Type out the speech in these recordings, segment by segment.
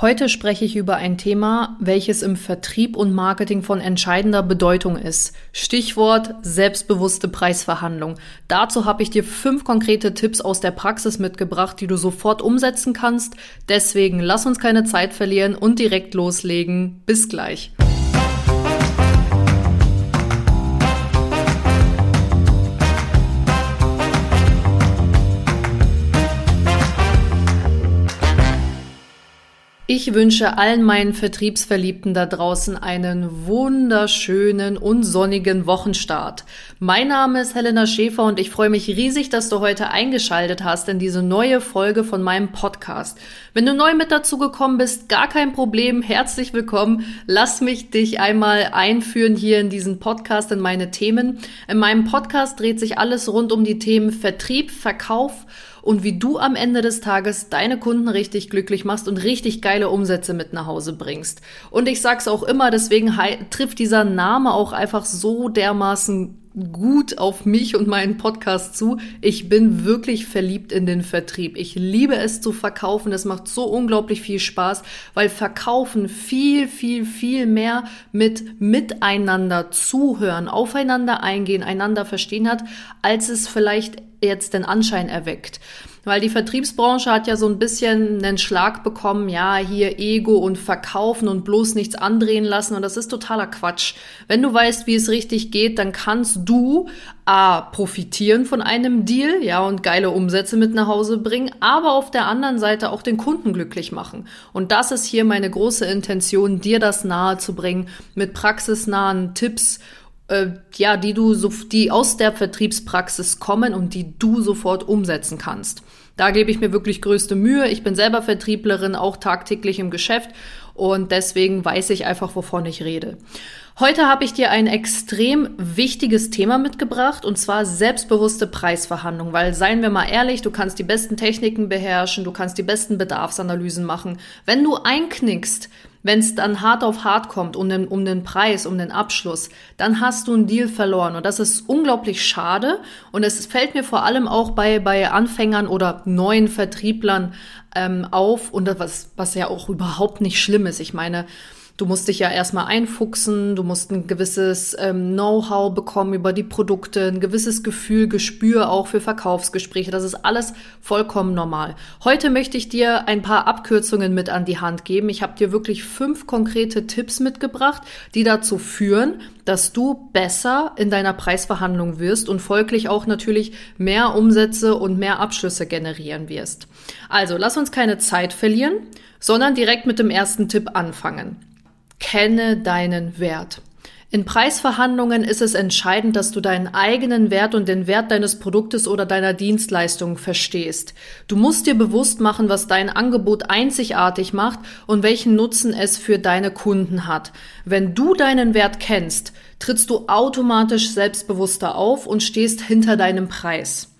Heute spreche ich über ein Thema, welches im Vertrieb und Marketing von entscheidender Bedeutung ist. Stichwort selbstbewusste Preisverhandlung. Dazu habe ich dir fünf konkrete Tipps aus der Praxis mitgebracht, die du sofort umsetzen kannst. Deswegen lass uns keine Zeit verlieren und direkt loslegen. Bis gleich. Ich wünsche allen meinen Vertriebsverliebten da draußen einen wunderschönen und sonnigen Wochenstart. Mein Name ist Helena Schäfer und ich freue mich riesig, dass du heute eingeschaltet hast in diese neue Folge von meinem Podcast. Wenn du neu mit dazu gekommen bist, gar kein Problem, herzlich willkommen. Lass mich dich einmal einführen hier in diesen Podcast, in meine Themen. In meinem Podcast dreht sich alles rund um die Themen Vertrieb, Verkauf, und wie du am Ende des Tages deine Kunden richtig glücklich machst und richtig geile Umsätze mit nach Hause bringst. Und ich sag's auch immer, deswegen trifft dieser Name auch einfach so dermaßen gut auf mich und meinen Podcast zu. Ich bin wirklich verliebt in den Vertrieb. Ich liebe es zu verkaufen. Es macht so unglaublich viel Spaß, weil Verkaufen viel, viel, viel mehr mit miteinander zuhören, aufeinander eingehen, einander verstehen hat, als es vielleicht jetzt den Anschein erweckt. Weil die Vertriebsbranche hat ja so ein bisschen einen Schlag bekommen, ja, hier Ego und verkaufen und bloß nichts andrehen lassen. Und das ist totaler Quatsch. Wenn du weißt, wie es richtig geht, dann kannst du A, profitieren von einem Deal, ja, und geile Umsätze mit nach Hause bringen, aber auf der anderen Seite auch den Kunden glücklich machen. Und das ist hier meine große Intention, dir das nahe zu bringen mit praxisnahen Tipps äh, ja, die du so, die aus der Vertriebspraxis kommen und die du sofort umsetzen kannst. Da gebe ich mir wirklich größte Mühe. Ich bin selber Vertrieblerin, auch tagtäglich im Geschäft und deswegen weiß ich einfach, wovon ich rede. Heute habe ich dir ein extrem wichtiges Thema mitgebracht und zwar selbstbewusste Preisverhandlungen, weil seien wir mal ehrlich, du kannst die besten Techniken beherrschen, du kannst die besten Bedarfsanalysen machen. Wenn du einknickst, wenn es dann hart auf hart kommt um den, um den Preis, um den Abschluss, dann hast du einen Deal verloren. Und das ist unglaublich schade. Und es fällt mir vor allem auch bei, bei Anfängern oder neuen Vertrieblern ähm, auf. Und das, was, was ja auch überhaupt nicht schlimm ist. Ich meine, Du musst dich ja erstmal einfuchsen, du musst ein gewisses ähm, Know-how bekommen über die Produkte, ein gewisses Gefühl, Gespür auch für Verkaufsgespräche. Das ist alles vollkommen normal. Heute möchte ich dir ein paar Abkürzungen mit an die Hand geben. Ich habe dir wirklich fünf konkrete Tipps mitgebracht, die dazu führen, dass du besser in deiner Preisverhandlung wirst und folglich auch natürlich mehr Umsätze und mehr Abschlüsse generieren wirst. Also lass uns keine Zeit verlieren, sondern direkt mit dem ersten Tipp anfangen. Kenne deinen Wert. In Preisverhandlungen ist es entscheidend, dass du deinen eigenen Wert und den Wert deines Produktes oder deiner Dienstleistung verstehst. Du musst dir bewusst machen, was dein Angebot einzigartig macht und welchen Nutzen es für deine Kunden hat. Wenn du deinen Wert kennst, trittst du automatisch selbstbewusster auf und stehst hinter deinem Preis.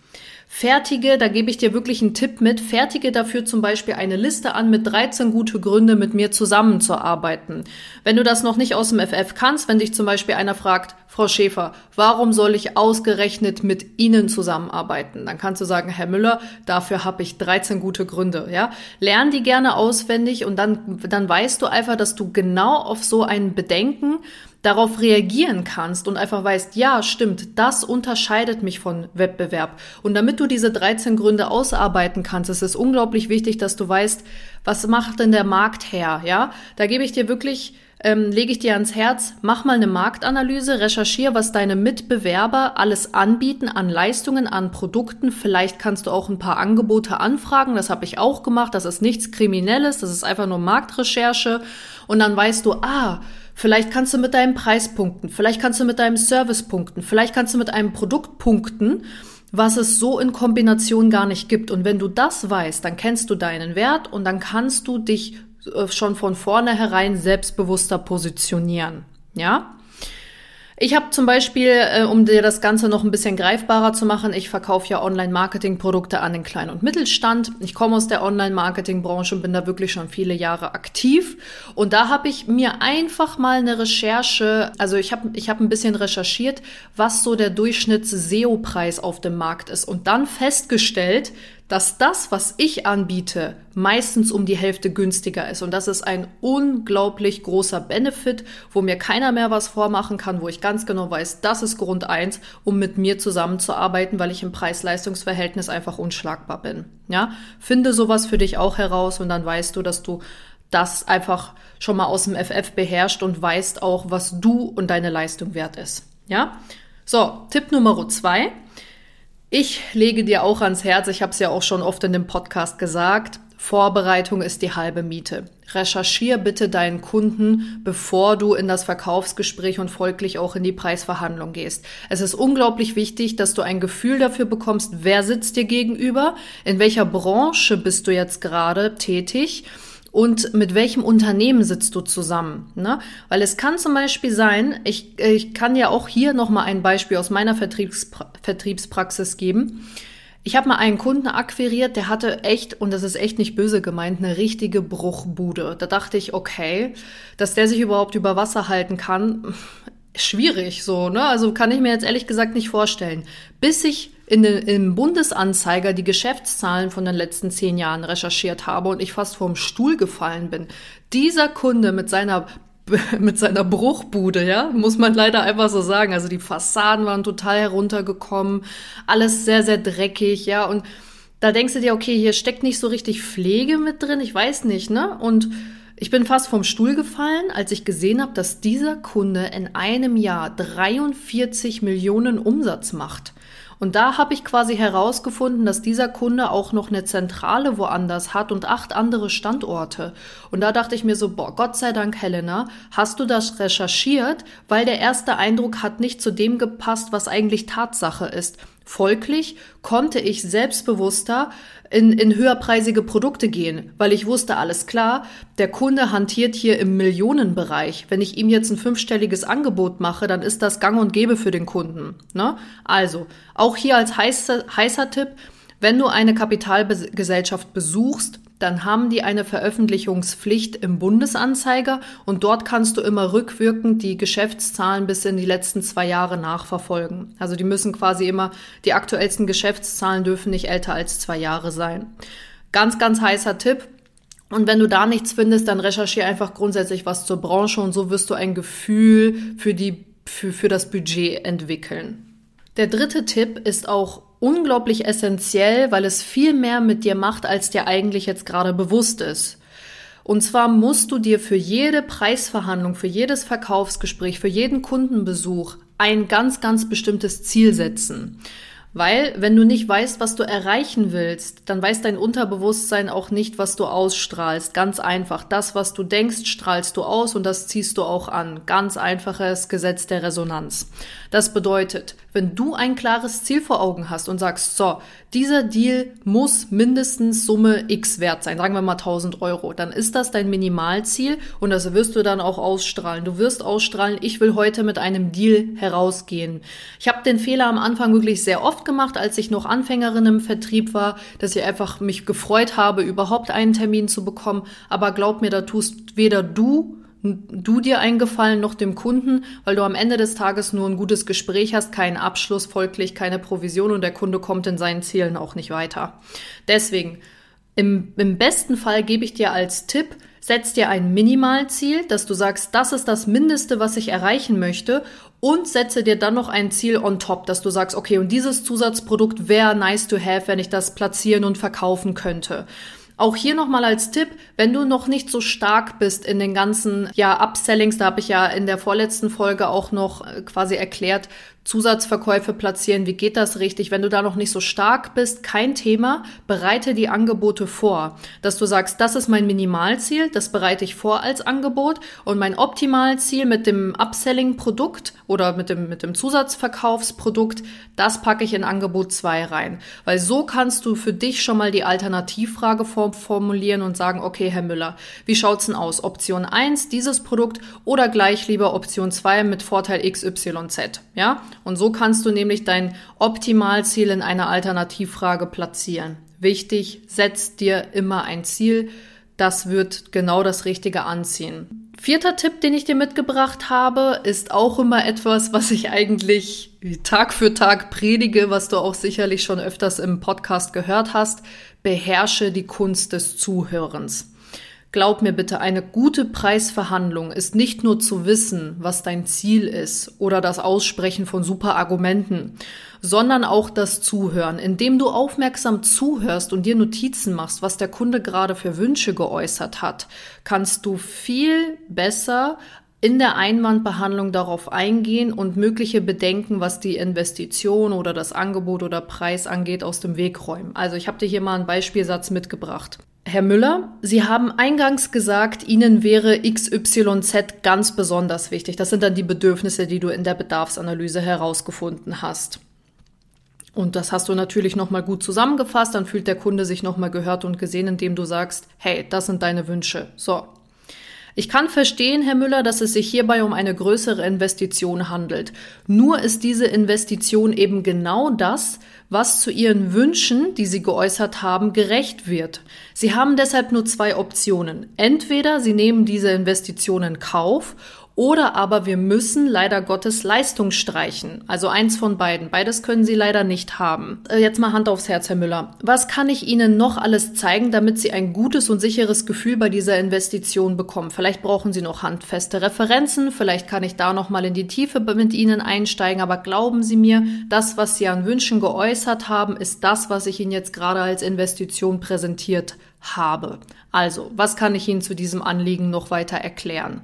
Fertige, da gebe ich dir wirklich einen Tipp mit, fertige dafür zum Beispiel eine Liste an mit 13 gute Gründe, mit mir zusammenzuarbeiten. Wenn du das noch nicht aus dem FF kannst, wenn dich zum Beispiel einer fragt, Frau Schäfer, warum soll ich ausgerechnet mit Ihnen zusammenarbeiten? Dann kannst du sagen, Herr Müller, dafür habe ich 13 gute Gründe, ja. Lern die gerne auswendig und dann, dann weißt du einfach, dass du genau auf so ein Bedenken darauf reagieren kannst und einfach weißt, ja, stimmt, das unterscheidet mich von Wettbewerb. Und damit du diese 13 Gründe ausarbeiten kannst, ist es unglaublich wichtig, dass du weißt, was macht denn der Markt her, ja? Da gebe ich dir wirklich ähm, lege ich dir ans Herz, mach mal eine Marktanalyse, recherchiere, was deine Mitbewerber alles anbieten an Leistungen, an Produkten. Vielleicht kannst du auch ein paar Angebote anfragen. Das habe ich auch gemacht. Das ist nichts Kriminelles, das ist einfach nur Marktrecherche. Und dann weißt du, ah, Vielleicht kannst du mit deinem Preis punkten, vielleicht kannst du mit deinem Service punkten, vielleicht kannst du mit einem Produkt punkten, was es so in Kombination gar nicht gibt. Und wenn du das weißt, dann kennst du deinen Wert und dann kannst du dich schon von vornherein selbstbewusster positionieren. Ja? Ich habe zum Beispiel, äh, um dir das Ganze noch ein bisschen greifbarer zu machen, ich verkaufe ja Online-Marketing-Produkte an den Klein- und Mittelstand. Ich komme aus der Online-Marketing-Branche und bin da wirklich schon viele Jahre aktiv. Und da habe ich mir einfach mal eine Recherche, also ich habe ich hab ein bisschen recherchiert, was so der Durchschnitts-SEO-Preis auf dem Markt ist und dann festgestellt, dass das, was ich anbiete, meistens um die Hälfte günstiger ist. Und das ist ein unglaublich großer Benefit, wo mir keiner mehr was vormachen kann, wo ich ganz genau weiß, das ist Grund eins, um mit mir zusammenzuarbeiten, weil ich im Preis-Leistungs-Verhältnis einfach unschlagbar bin. Ja, finde sowas für dich auch heraus und dann weißt du, dass du das einfach schon mal aus dem FF beherrscht und weißt auch, was du und deine Leistung wert ist. Ja? So, Tipp Nummer zwei. Ich lege dir auch ans Herz, ich habe es ja auch schon oft in dem Podcast gesagt, Vorbereitung ist die halbe Miete. Recherchier bitte deinen Kunden, bevor du in das Verkaufsgespräch und folglich auch in die Preisverhandlung gehst. Es ist unglaublich wichtig, dass du ein Gefühl dafür bekommst, wer sitzt dir gegenüber, in welcher Branche bist du jetzt gerade tätig und mit welchem Unternehmen sitzt du zusammen. Ne? Weil es kann zum Beispiel sein, ich, ich kann ja auch hier nochmal ein Beispiel aus meiner Vertriebspra Vertriebspraxis geben. Ich habe mal einen Kunden akquiriert, der hatte echt, und das ist echt nicht böse gemeint, eine richtige Bruchbude. Da dachte ich, okay, dass der sich überhaupt über Wasser halten kann, schwierig so, ne? Also kann ich mir jetzt ehrlich gesagt nicht vorstellen. Bis ich in im Bundesanzeiger die Geschäftszahlen von den letzten zehn Jahren recherchiert habe und ich fast vom Stuhl gefallen bin. Dieser Kunde mit seiner mit seiner Bruchbude, ja, muss man leider einfach so sagen. Also die Fassaden waren total heruntergekommen, alles sehr, sehr dreckig, ja, und da denkst du dir, okay, hier steckt nicht so richtig Pflege mit drin, ich weiß nicht, ne? Und ich bin fast vom Stuhl gefallen, als ich gesehen habe, dass dieser Kunde in einem Jahr 43 Millionen Umsatz macht. Und da habe ich quasi herausgefunden, dass dieser Kunde auch noch eine Zentrale woanders hat und acht andere Standorte. Und da dachte ich mir so, boah, Gott sei Dank, Helena, hast du das recherchiert, weil der erste Eindruck hat nicht zu dem gepasst, was eigentlich Tatsache ist. Folglich konnte ich selbstbewusster in, in höherpreisige Produkte gehen, weil ich wusste, alles klar, der Kunde hantiert hier im Millionenbereich. Wenn ich ihm jetzt ein fünfstelliges Angebot mache, dann ist das gang und gäbe für den Kunden. Ne? Also, auch hier als heißer, heißer Tipp, wenn du eine Kapitalgesellschaft besuchst, dann haben die eine Veröffentlichungspflicht im Bundesanzeiger und dort kannst du immer rückwirkend die Geschäftszahlen bis in die letzten zwei Jahre nachverfolgen. Also die müssen quasi immer, die aktuellsten Geschäftszahlen dürfen nicht älter als zwei Jahre sein. Ganz, ganz heißer Tipp. Und wenn du da nichts findest, dann recherchiere einfach grundsätzlich was zur Branche und so wirst du ein Gefühl für die, für, für das Budget entwickeln. Der dritte Tipp ist auch unglaublich essentiell, weil es viel mehr mit dir macht, als dir eigentlich jetzt gerade bewusst ist. Und zwar musst du dir für jede Preisverhandlung, für jedes Verkaufsgespräch, für jeden Kundenbesuch ein ganz, ganz bestimmtes Ziel setzen. Weil, wenn du nicht weißt, was du erreichen willst, dann weiß dein Unterbewusstsein auch nicht, was du ausstrahlst. Ganz einfach. Das, was du denkst, strahlst du aus und das ziehst du auch an. Ganz einfaches Gesetz der Resonanz. Das bedeutet, wenn du ein klares Ziel vor Augen hast und sagst, so, dieser Deal muss mindestens Summe X wert sein, sagen wir mal 1000 Euro, dann ist das dein Minimalziel und das wirst du dann auch ausstrahlen. Du wirst ausstrahlen, ich will heute mit einem Deal herausgehen. Ich habe den Fehler am Anfang wirklich sehr oft gemacht, als ich noch Anfängerin im Vertrieb war, dass ich einfach mich gefreut habe, überhaupt einen Termin zu bekommen. Aber glaub mir, da tust weder du du dir einen Gefallen noch dem Kunden, weil du am Ende des Tages nur ein gutes Gespräch hast, keinen Abschluss, folglich keine Provision und der Kunde kommt in seinen Zielen auch nicht weiter. Deswegen, im, im besten Fall gebe ich dir als Tipp, setz dir ein Minimalziel, dass du sagst, das ist das Mindeste, was ich erreichen möchte und setze dir dann noch ein Ziel on top, dass du sagst, okay, und dieses Zusatzprodukt wäre nice to have, wenn ich das platzieren und verkaufen könnte. Auch hier nochmal als Tipp, wenn du noch nicht so stark bist in den ganzen ja, Upsellings, da habe ich ja in der vorletzten Folge auch noch äh, quasi erklärt, Zusatzverkäufe platzieren, wie geht das richtig? Wenn du da noch nicht so stark bist, kein Thema, bereite die Angebote vor. Dass du sagst, das ist mein Minimalziel, das bereite ich vor als Angebot und mein Optimalziel mit dem Upselling-Produkt oder mit dem, mit dem Zusatzverkaufsprodukt, das packe ich in Angebot 2 rein. Weil so kannst du für dich schon mal die Alternativfrage formulieren und sagen, okay, Herr Müller, wie schaut's denn aus? Option 1, dieses Produkt oder gleich lieber Option 2 mit Vorteil XYZ, ja? Und so kannst du nämlich dein Optimalziel in einer Alternativfrage platzieren. Wichtig, setz dir immer ein Ziel. Das wird genau das Richtige anziehen. Vierter Tipp, den ich dir mitgebracht habe, ist auch immer etwas, was ich eigentlich Tag für Tag predige, was du auch sicherlich schon öfters im Podcast gehört hast, beherrsche die Kunst des Zuhörens. Glaub mir bitte, eine gute Preisverhandlung ist nicht nur zu wissen, was dein Ziel ist oder das Aussprechen von super Argumenten, sondern auch das Zuhören. Indem du aufmerksam zuhörst und dir Notizen machst, was der Kunde gerade für Wünsche geäußert hat, kannst du viel besser in der Einwandbehandlung darauf eingehen und mögliche Bedenken, was die Investition oder das Angebot oder Preis angeht, aus dem Weg räumen. Also ich habe dir hier mal einen Beispielsatz mitgebracht. Herr Müller, Sie haben eingangs gesagt, Ihnen wäre XYZ ganz besonders wichtig. Das sind dann die Bedürfnisse, die du in der Bedarfsanalyse herausgefunden hast. Und das hast du natürlich nochmal gut zusammengefasst, dann fühlt der Kunde sich nochmal gehört und gesehen, indem du sagst, hey, das sind deine Wünsche. So, ich kann verstehen, Herr Müller, dass es sich hierbei um eine größere Investition handelt. Nur ist diese Investition eben genau das, was zu Ihren Wünschen, die Sie geäußert haben, gerecht wird. Sie haben deshalb nur zwei Optionen. Entweder Sie nehmen diese Investition in Kauf oder aber wir müssen leider Gottes Leistung streichen. Also eins von beiden. Beides können Sie leider nicht haben. Äh, jetzt mal Hand aufs Herz, Herr Müller. Was kann ich Ihnen noch alles zeigen, damit Sie ein gutes und sicheres Gefühl bei dieser Investition bekommen? Vielleicht brauchen Sie noch handfeste Referenzen. Vielleicht kann ich da noch mal in die Tiefe mit Ihnen einsteigen. Aber glauben Sie mir, das, was Sie an Wünschen geäußert haben, ist das, was ich Ihnen jetzt gerade als Investition präsentiert habe. Also, was kann ich Ihnen zu diesem Anliegen noch weiter erklären?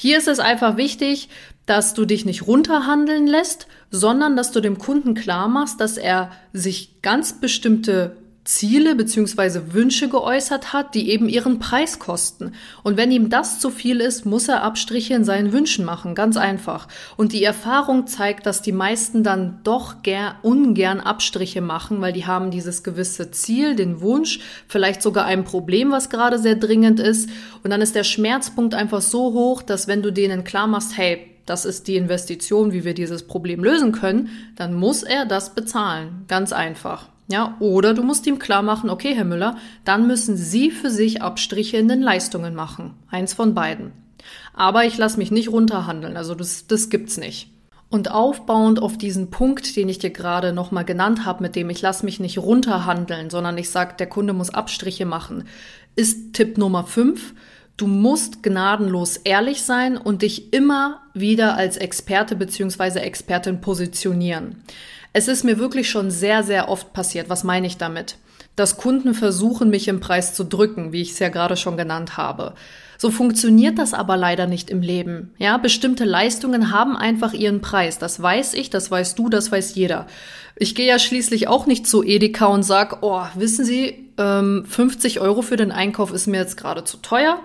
Hier ist es einfach wichtig, dass du dich nicht runterhandeln lässt, sondern dass du dem Kunden klar machst, dass er sich ganz bestimmte Ziele beziehungsweise Wünsche geäußert hat, die eben ihren Preis kosten. Und wenn ihm das zu viel ist, muss er Abstriche in seinen Wünschen machen, ganz einfach. Und die Erfahrung zeigt, dass die meisten dann doch gern, ungern Abstriche machen, weil die haben dieses gewisse Ziel, den Wunsch, vielleicht sogar ein Problem, was gerade sehr dringend ist. Und dann ist der Schmerzpunkt einfach so hoch, dass wenn du denen klar machst, hey, das ist die Investition, wie wir dieses Problem lösen können, dann muss er das bezahlen. Ganz einfach. Ja, oder du musst ihm klar machen, okay, Herr Müller, dann müssen Sie für sich Abstriche in den Leistungen machen. Eins von beiden. Aber ich lasse mich nicht runterhandeln, also das, das gibt's nicht. Und aufbauend auf diesen Punkt, den ich dir gerade nochmal genannt habe, mit dem ich lasse mich nicht runterhandeln, sondern ich sage, der Kunde muss Abstriche machen, ist Tipp Nummer 5. Du musst gnadenlos ehrlich sein und dich immer wieder als Experte beziehungsweise Expertin positionieren. Es ist mir wirklich schon sehr, sehr oft passiert. Was meine ich damit? Dass Kunden versuchen, mich im Preis zu drücken, wie ich es ja gerade schon genannt habe. So funktioniert das aber leider nicht im Leben. Ja, bestimmte Leistungen haben einfach ihren Preis. Das weiß ich, das weißt du, das weiß jeder. Ich gehe ja schließlich auch nicht zu Edeka und sag, oh, wissen Sie, ähm, 50 Euro für den Einkauf ist mir jetzt gerade zu teuer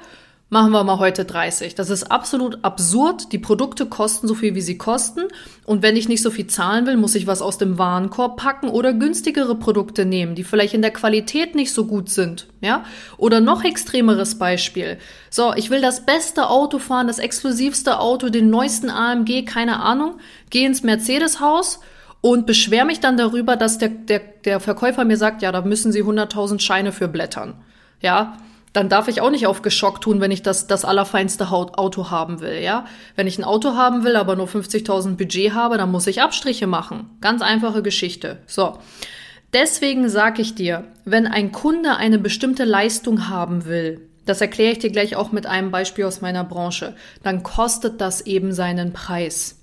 machen wir mal heute 30. Das ist absolut absurd. Die Produkte kosten so viel, wie sie kosten. Und wenn ich nicht so viel zahlen will, muss ich was aus dem Warenkorb packen oder günstigere Produkte nehmen, die vielleicht in der Qualität nicht so gut sind. Ja? Oder noch extremeres Beispiel. So, ich will das beste Auto fahren, das exklusivste Auto, den neuesten AMG, keine Ahnung. Geh ins Mercedes-Haus und beschwer mich dann darüber, dass der, der, der Verkäufer mir sagt, ja, da müssen Sie 100.000 Scheine für blättern. Ja, dann darf ich auch nicht auf geschockt tun, wenn ich das, das allerfeinste Auto haben will, ja. Wenn ich ein Auto haben will, aber nur 50.000 Budget habe, dann muss ich Abstriche machen. Ganz einfache Geschichte. So. Deswegen sage ich dir, wenn ein Kunde eine bestimmte Leistung haben will, das erkläre ich dir gleich auch mit einem Beispiel aus meiner Branche, dann kostet das eben seinen Preis.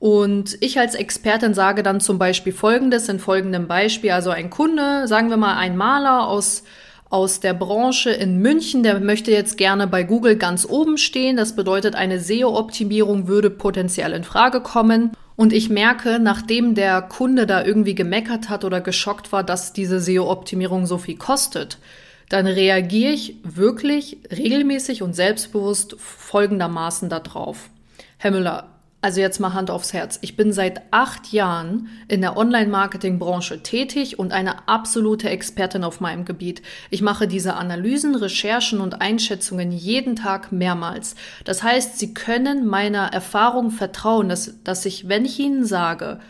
Und ich als Expertin sage dann zum Beispiel Folgendes in folgendem Beispiel. Also ein Kunde, sagen wir mal ein Maler aus aus der Branche in München, der möchte jetzt gerne bei Google ganz oben stehen. Das bedeutet, eine SEO-Optimierung würde potenziell in Frage kommen. Und ich merke, nachdem der Kunde da irgendwie gemeckert hat oder geschockt war, dass diese SEO-Optimierung so viel kostet, dann reagiere ich wirklich regelmäßig und selbstbewusst folgendermaßen darauf. Herr Müller, also jetzt mal Hand aufs Herz. Ich bin seit acht Jahren in der Online-Marketing-Branche tätig und eine absolute Expertin auf meinem Gebiet. Ich mache diese Analysen, Recherchen und Einschätzungen jeden Tag mehrmals. Das heißt, Sie können meiner Erfahrung vertrauen, dass, dass ich, wenn ich Ihnen sage,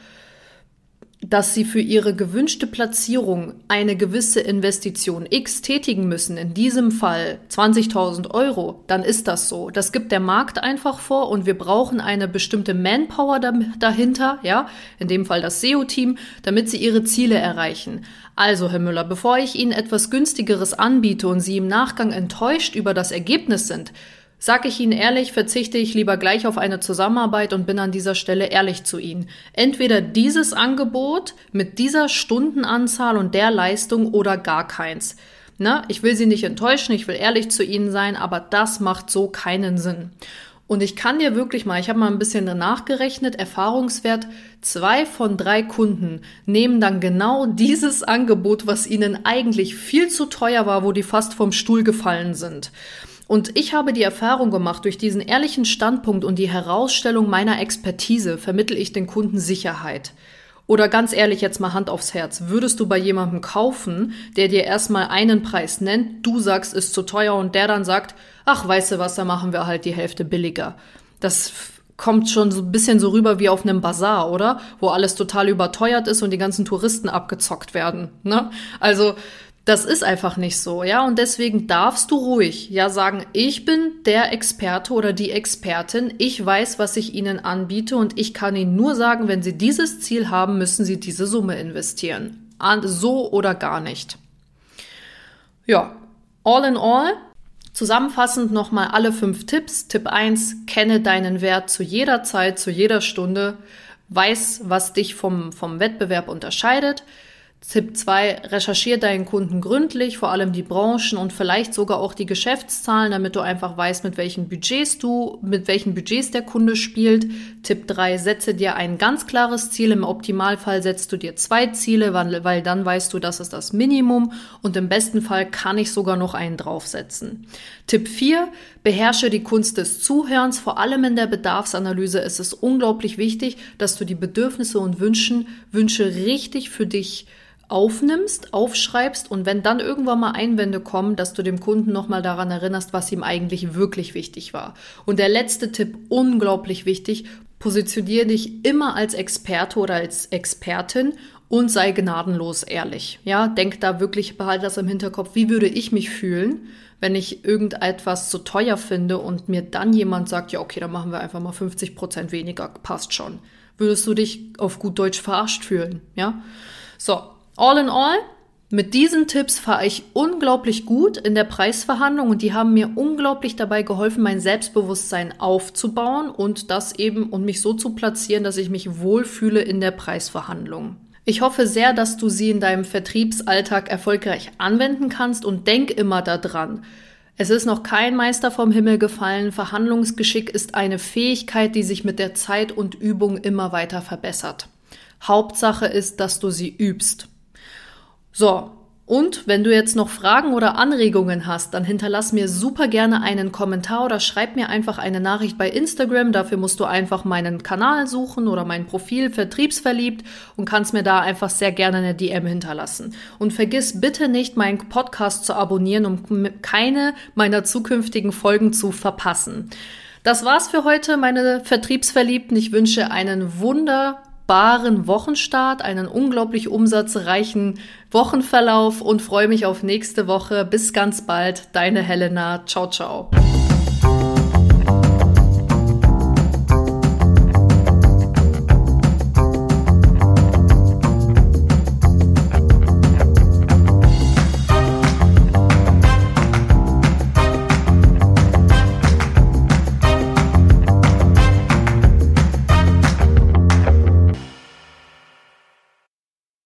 dass sie für ihre gewünschte Platzierung eine gewisse Investition X tätigen müssen, in diesem Fall 20.000 Euro, dann ist das so. Das gibt der Markt einfach vor und wir brauchen eine bestimmte Manpower dahinter, ja, in dem Fall das SEO-Team, damit sie ihre Ziele erreichen. Also, Herr Müller, bevor ich Ihnen etwas günstigeres anbiete und Sie im Nachgang enttäuscht über das Ergebnis sind, Sag ich Ihnen ehrlich, verzichte ich lieber gleich auf eine Zusammenarbeit und bin an dieser Stelle ehrlich zu Ihnen. Entweder dieses Angebot mit dieser Stundenanzahl und der Leistung oder gar keins. Na, ich will Sie nicht enttäuschen, ich will ehrlich zu Ihnen sein, aber das macht so keinen Sinn. Und ich kann dir wirklich mal, ich habe mal ein bisschen nachgerechnet, Erfahrungswert, zwei von drei Kunden nehmen dann genau dieses Angebot, was ihnen eigentlich viel zu teuer war, wo die fast vom Stuhl gefallen sind. Und ich habe die Erfahrung gemacht, durch diesen ehrlichen Standpunkt und die Herausstellung meiner Expertise vermittel ich den Kunden Sicherheit. Oder ganz ehrlich, jetzt mal Hand aufs Herz. Würdest du bei jemandem kaufen, der dir erstmal einen Preis nennt, du sagst, ist zu teuer und der dann sagt, ach, weißt du was, da machen wir halt die Hälfte billiger. Das kommt schon so ein bisschen so rüber wie auf einem Bazar, oder? Wo alles total überteuert ist und die ganzen Touristen abgezockt werden. Ne? Also das ist einfach nicht so, ja. Und deswegen darfst du ruhig, ja, sagen, ich bin der Experte oder die Expertin. Ich weiß, was ich Ihnen anbiete und ich kann Ihnen nur sagen, wenn Sie dieses Ziel haben, müssen Sie diese Summe investieren. So oder gar nicht. Ja, all in all, zusammenfassend nochmal alle fünf Tipps. Tipp eins: kenne deinen Wert zu jeder Zeit, zu jeder Stunde. Weiß, was dich vom, vom Wettbewerb unterscheidet. Tipp 2, recherchier deinen Kunden gründlich, vor allem die Branchen und vielleicht sogar auch die Geschäftszahlen, damit du einfach weißt, mit welchen Budgets du, mit welchen Budgets der Kunde spielt. Tipp 3, setze dir ein ganz klares Ziel. Im Optimalfall setzt du dir zwei Ziele, weil, weil dann weißt du, das ist das Minimum und im besten Fall kann ich sogar noch einen draufsetzen. Tipp 4, beherrsche die Kunst des Zuhörens. Vor allem in der Bedarfsanalyse ist es unglaublich wichtig, dass du die Bedürfnisse und Wünschen, Wünsche richtig für dich aufnimmst, aufschreibst und wenn dann irgendwann mal Einwände kommen, dass du dem Kunden nochmal daran erinnerst, was ihm eigentlich wirklich wichtig war. Und der letzte Tipp, unglaublich wichtig, positioniere dich immer als Experte oder als Expertin und sei gnadenlos ehrlich. Ja, denk da wirklich, behalte das im Hinterkopf. Wie würde ich mich fühlen, wenn ich irgendetwas zu teuer finde und mir dann jemand sagt, ja, okay, dann machen wir einfach mal 50 Prozent weniger, passt schon. Würdest du dich auf gut Deutsch verarscht fühlen? Ja? So, All in all, mit diesen Tipps fahre ich unglaublich gut in der Preisverhandlung und die haben mir unglaublich dabei geholfen, mein Selbstbewusstsein aufzubauen und das eben und mich so zu platzieren, dass ich mich wohlfühle in der Preisverhandlung. Ich hoffe sehr, dass du sie in deinem Vertriebsalltag erfolgreich anwenden kannst und denk immer daran. Es ist noch kein Meister vom Himmel gefallen. Verhandlungsgeschick ist eine Fähigkeit, die sich mit der Zeit und Übung immer weiter verbessert. Hauptsache ist, dass du sie übst. So, und wenn du jetzt noch Fragen oder Anregungen hast, dann hinterlass mir super gerne einen Kommentar oder schreib mir einfach eine Nachricht bei Instagram. Dafür musst du einfach meinen Kanal suchen oder mein Profil Vertriebsverliebt und kannst mir da einfach sehr gerne eine DM hinterlassen. Und vergiss bitte nicht, meinen Podcast zu abonnieren, um keine meiner zukünftigen Folgen zu verpassen. Das war's für heute, meine Vertriebsverliebten. Ich wünsche einen wunder fruchtbaren Wochenstart, einen unglaublich umsatzreichen Wochenverlauf und freue mich auf nächste Woche. Bis ganz bald, deine Helena. Ciao, ciao.